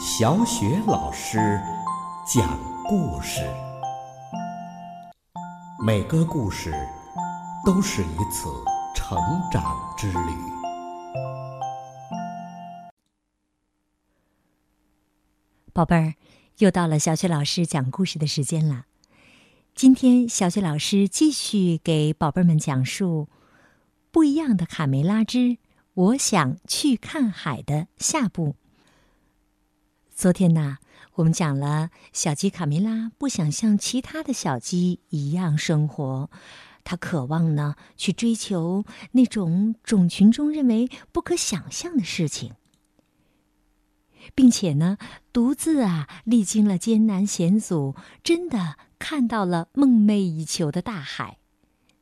小雪老师讲故事，每个故事都是一次成长之旅。宝贝儿，又到了小雪老师讲故事的时间了。今天，小雪老师继续给宝贝们讲述不一样的卡梅拉之“我想去看海”的下部。昨天呢，我们讲了小鸡卡梅拉不想像其他的小鸡一样生活，它渴望呢去追求那种种群中认为不可想象的事情，并且呢，独自啊历经了艰难险阻，真的看到了梦寐以求的大海。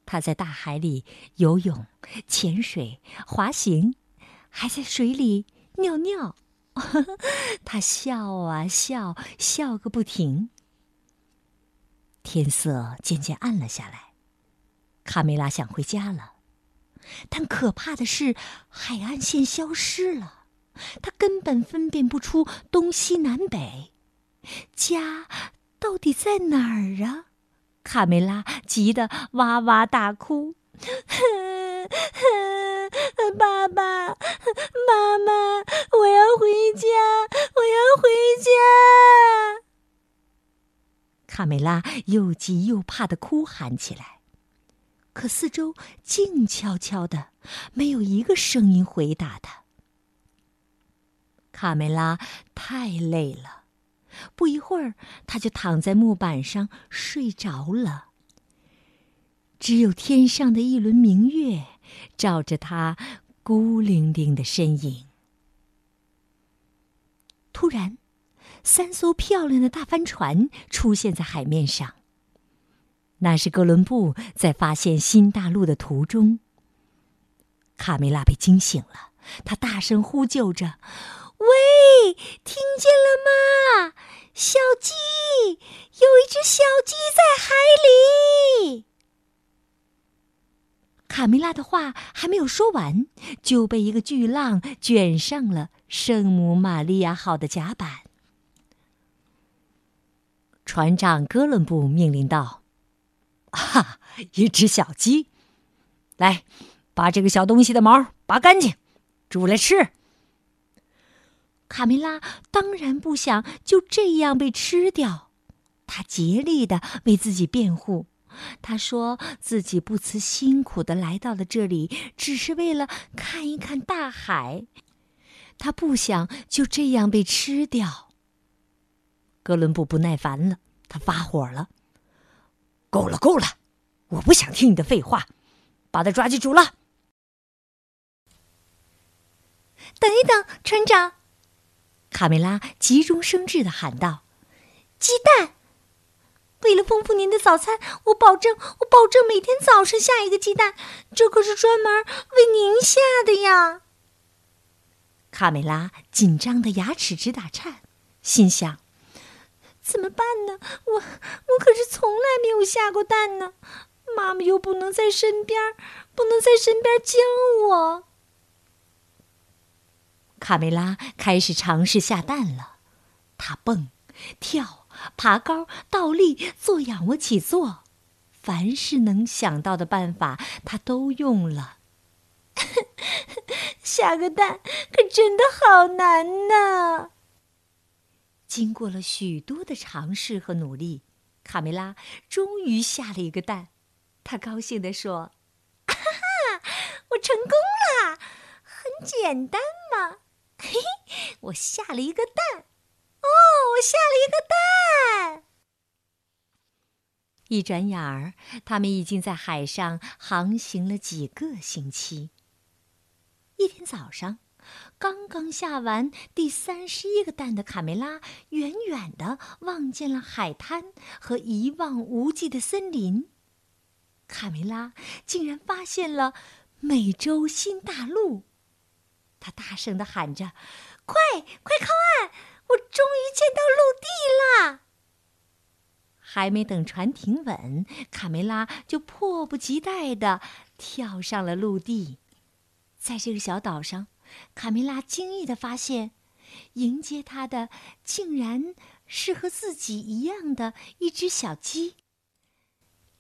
它在大海里游泳、潜水、滑行，还在水里尿尿。他笑啊笑，笑个不停。天色渐渐暗了下来，卡梅拉想回家了，但可怕的是，海岸线消失了，他根本分辨不出东西南北，家到底在哪儿啊？卡梅拉急得哇哇大哭。爸爸妈妈，家，我要回家！卡梅拉又急又怕的哭喊起来，可四周静悄悄的，没有一个声音回答他。卡梅拉太累了，不一会儿，他就躺在木板上睡着了。只有天上的一轮明月，照着他孤零零的身影。突然，三艘漂亮的大帆船出现在海面上。那是哥伦布在发现新大陆的途中。卡梅拉被惊醒了，他大声呼救着：“喂，听见了吗？小鸡，有一只小鸡在海里！”卡梅拉的话还没有说完，就被一个巨浪卷上了圣母玛利亚号的甲板。船长哥伦布命令道：“哈，一只小鸡，来，把这个小东西的毛拔干净，煮来吃。”卡梅拉当然不想就这样被吃掉，他竭力的为自己辩护。他说自己不辞辛苦的来到了这里，只是为了看一看大海。他不想就这样被吃掉。哥伦布不耐烦了，他发火了：“够了，够了！我不想听你的废话，把他抓去煮了。”等一等，船长！卡梅拉急中生智的喊道：“鸡蛋！”为了丰富您的早餐，我保证，我保证每天早上下一个鸡蛋，这可是专门为您下的呀。卡梅拉紧张的牙齿直打颤，心想：怎么办呢？我我可是从来没有下过蛋呢，妈妈又不能在身边，不能在身边教我。卡梅拉开始尝试下蛋了，她蹦，跳。爬高、倒立、做仰卧起坐，凡是能想到的办法，她都用了。下个蛋可真的好难呐！经过了许多的尝试和努力，卡梅拉终于下了一个蛋。他高兴地说：“哈哈，我成功了！很简单嘛，嘿嘿，我下了一个蛋。”哦，我下了一个蛋。一转眼儿，他们已经在海上航行了几个星期。一天早上，刚刚下完第三十一个蛋的卡梅拉，远远的望见了海滩和一望无际的森林。卡梅拉竟然发现了美洲新大陆，他大声的喊着：“快，快靠岸！”我终于见到陆地啦！还没等船停稳，卡梅拉就迫不及待的跳上了陆地。在这个小岛上，卡梅拉惊异的发现，迎接他的竟然是和自己一样的一只小鸡。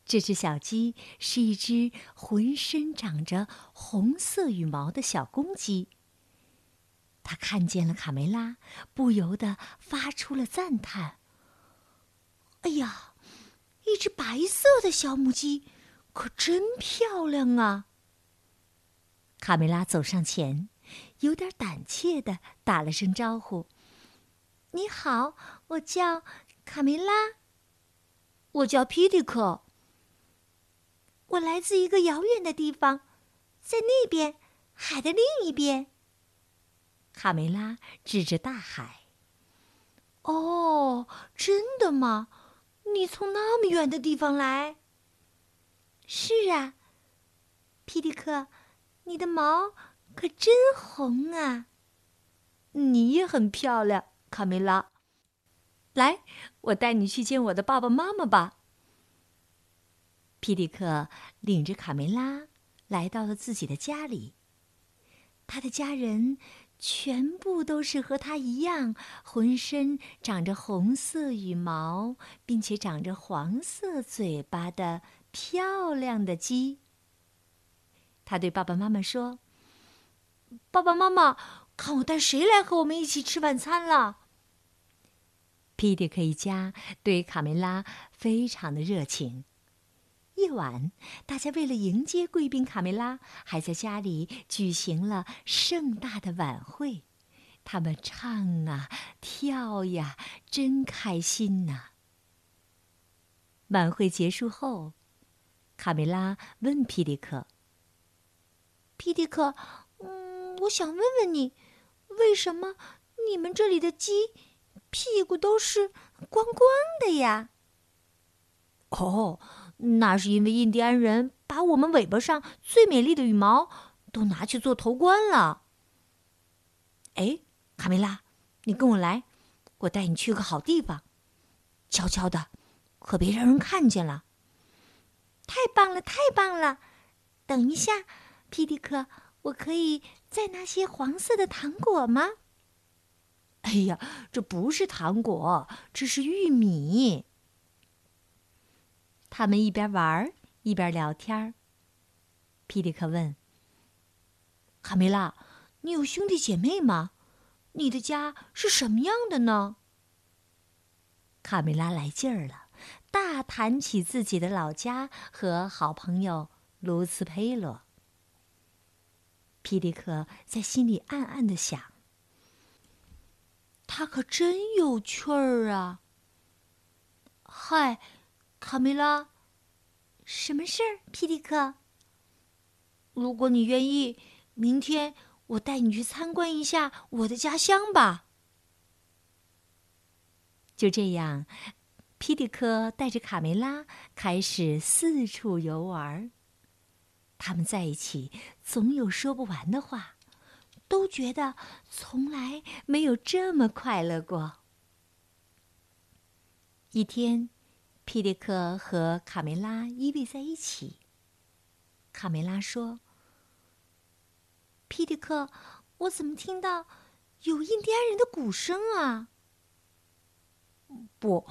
这只小鸡是一只浑身长着红色羽毛的小公鸡。它看见了卡梅拉，不由得发出了赞叹：“哎呀，一只白色的小母鸡，可真漂亮啊！”卡梅拉走上前，有点胆怯的打了声招呼：“你好，我叫卡梅拉。”“我叫皮迪克。”我来自一个遥远的地方，在那边，海的另一边。卡梅拉指着大海。哦，真的吗？你从那么远的地方来？是啊，皮迪克，你的毛可真红啊！你也很漂亮，卡梅拉。来，我带你去见我的爸爸妈妈吧。皮迪克领着卡梅拉来到了自己的家里。他的家人全部都是和他一样，浑身长着红色羽毛，并且长着黄色嘴巴的漂亮的鸡。他对爸爸妈妈说：“爸爸妈妈，看我带谁来和我们一起吃晚餐了？”皮迪克一家对卡梅拉非常的热情。夜晚，大家为了迎接贵宾卡梅拉，还在家里举行了盛大的晚会。他们唱啊，跳呀，真开心呐！晚会结束后，卡梅拉问皮迪克：“皮迪克，嗯，我想问问你，为什么你们这里的鸡屁股都是光光的呀？”哦。那是因为印第安人把我们尾巴上最美丽的羽毛都拿去做头冠了。哎，卡梅拉，你跟我来，我带你去个好地方，悄悄的，可别让人看见了。太棒了，太棒了！等一下，皮迪克，我可以再拿些黄色的糖果吗？哎呀，这不是糖果，这是玉米。他们一边玩一边聊天。皮迪克问：“卡梅拉，你有兄弟姐妹吗？你的家是什么样的呢？”卡梅拉来劲儿了，大谈起自己的老家和好朋友卢斯佩罗。皮迪克在心里暗暗的想：“他可真有趣儿啊！”嗨。卡梅拉，什么事儿？皮迪克，如果你愿意，明天我带你去参观一下我的家乡吧。就这样，皮迪克带着卡梅拉开始四处游玩。他们在一起总有说不完的话，都觉得从来没有这么快乐过。一天。皮迪克和卡梅拉依偎在一起。卡梅拉说：“皮迪克，我怎么听到有印第安人的鼓声啊？”“不，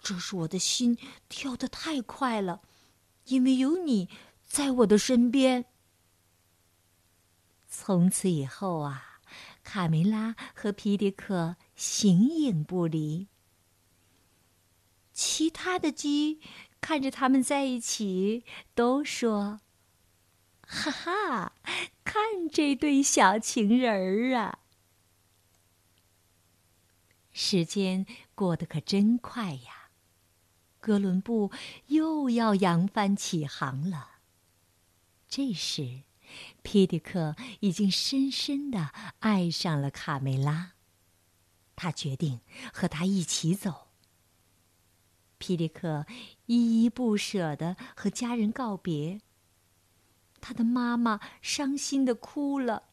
这是我的心跳得太快了，因为有你在我的身边。”从此以后啊，卡梅拉和皮迪克形影不离。其他的鸡看着他们在一起，都说：“哈哈，看这对小情人儿啊！”时间过得可真快呀，哥伦布又要扬帆起航了。这时，皮迪克已经深深的爱上了卡梅拉，他决定和她一起走。皮迪克依依不舍的和家人告别。他的妈妈伤心的哭了，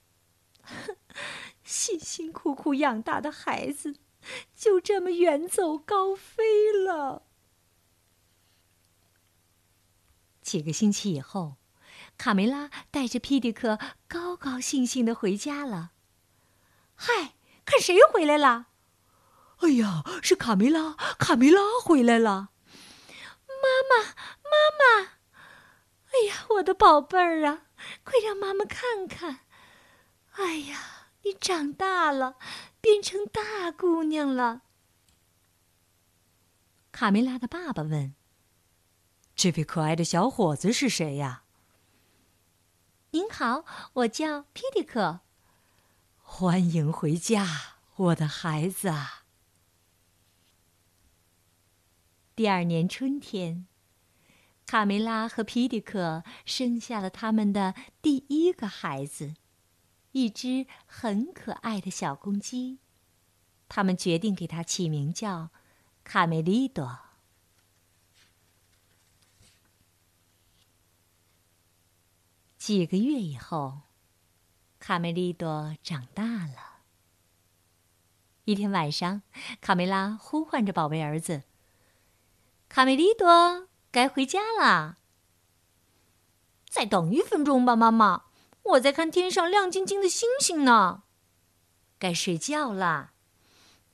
辛辛苦苦养大的孩子，就这么远走高飞了。几个星期以后，卡梅拉带着皮迪克高高兴兴的回家了。嗨，看谁回来了？哎呀，是卡梅拉！卡梅拉回来了！妈妈，妈妈！哎呀，我的宝贝儿啊，快让妈妈看看！哎呀，你长大了，变成大姑娘了。卡梅拉的爸爸问：“这位可爱的小伙子是谁呀？”“您好，我叫皮迪克。”“欢迎回家，我的孩子。”第二年春天，卡梅拉和皮迪克生下了他们的第一个孩子，一只很可爱的小公鸡。他们决定给它起名叫卡梅利多。几个月以后，卡梅利多长大了。一天晚上，卡梅拉呼唤着宝贝儿子。卡梅利多，该回家了。再等一分钟吧，妈妈，我在看天上亮晶晶的星星呢。该睡觉啦。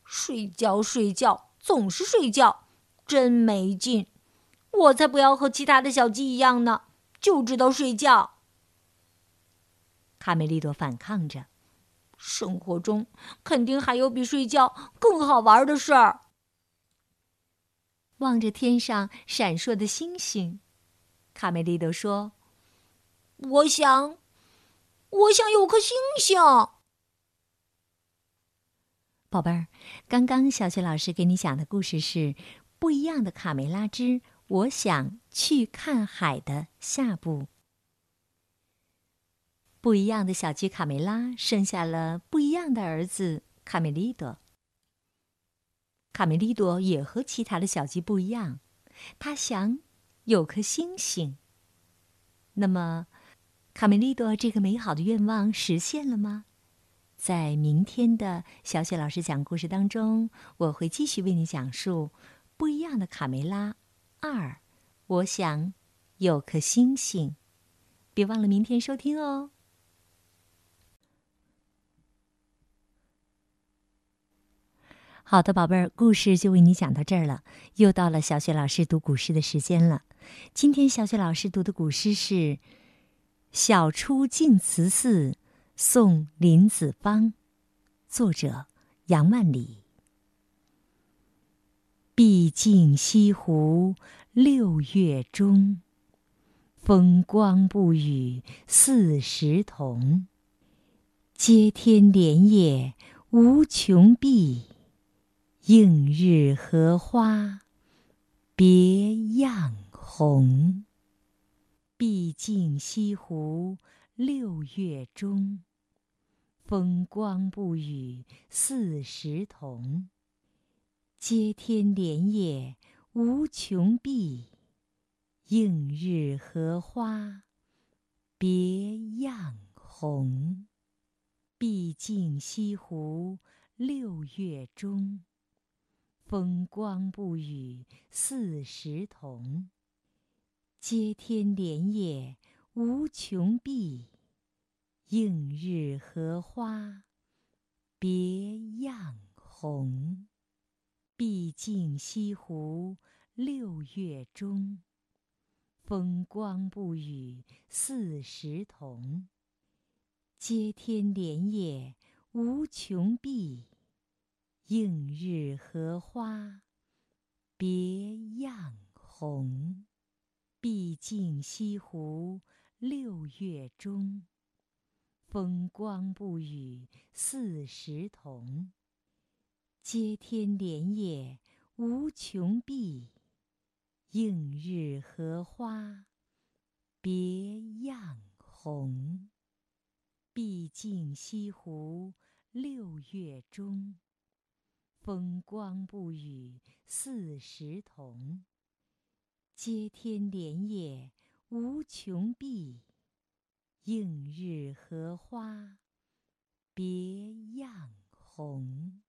睡觉，睡觉，总是睡觉，真没劲。我才不要和其他的小鸡一样呢，就知道睡觉。卡梅利多反抗着。生活中肯定还有比睡觉更好玩的事儿。望着天上闪烁的星星，卡梅利多说：“我想，我想有颗星星。”宝贝儿，刚刚小雪老师给你讲的故事是《不一样的卡梅拉之我想去看海》的下部。不一样的小鸡卡梅拉生下了不一样的儿子卡梅利多。卡梅利多也和其他的小鸡不一样，他想有颗星星。那么，卡梅利多这个美好的愿望实现了吗？在明天的小雪老师讲故事当中，我会继续为你讲述不一样的卡梅拉二。我想有颗星星，别忘了明天收听哦。好的，宝贝儿，故事就为你讲到这儿了。又到了小雪老师读古诗的时间了。今天小雪老师读的古诗是《晓出净慈寺送林子方》，作者杨万里。毕竟西湖六月中，风光不与四时同。接天莲叶无穷碧。映日荷花别样红。毕竟西湖六月中，风光不与四时同。接天莲叶无穷碧，映日荷花别样红。毕竟西湖六月中。风光不与四时同。接天莲叶无穷碧，映日荷花别样红。毕竟西湖六月中，风光不与四时同。接天莲叶无穷碧。映日荷花别样红。毕竟西湖六月中，风光不与四时同。接天莲叶无穷碧，映日荷花别样红。毕竟西湖六月中。风光不与四时同。接天莲叶无穷碧，映日荷花别样红。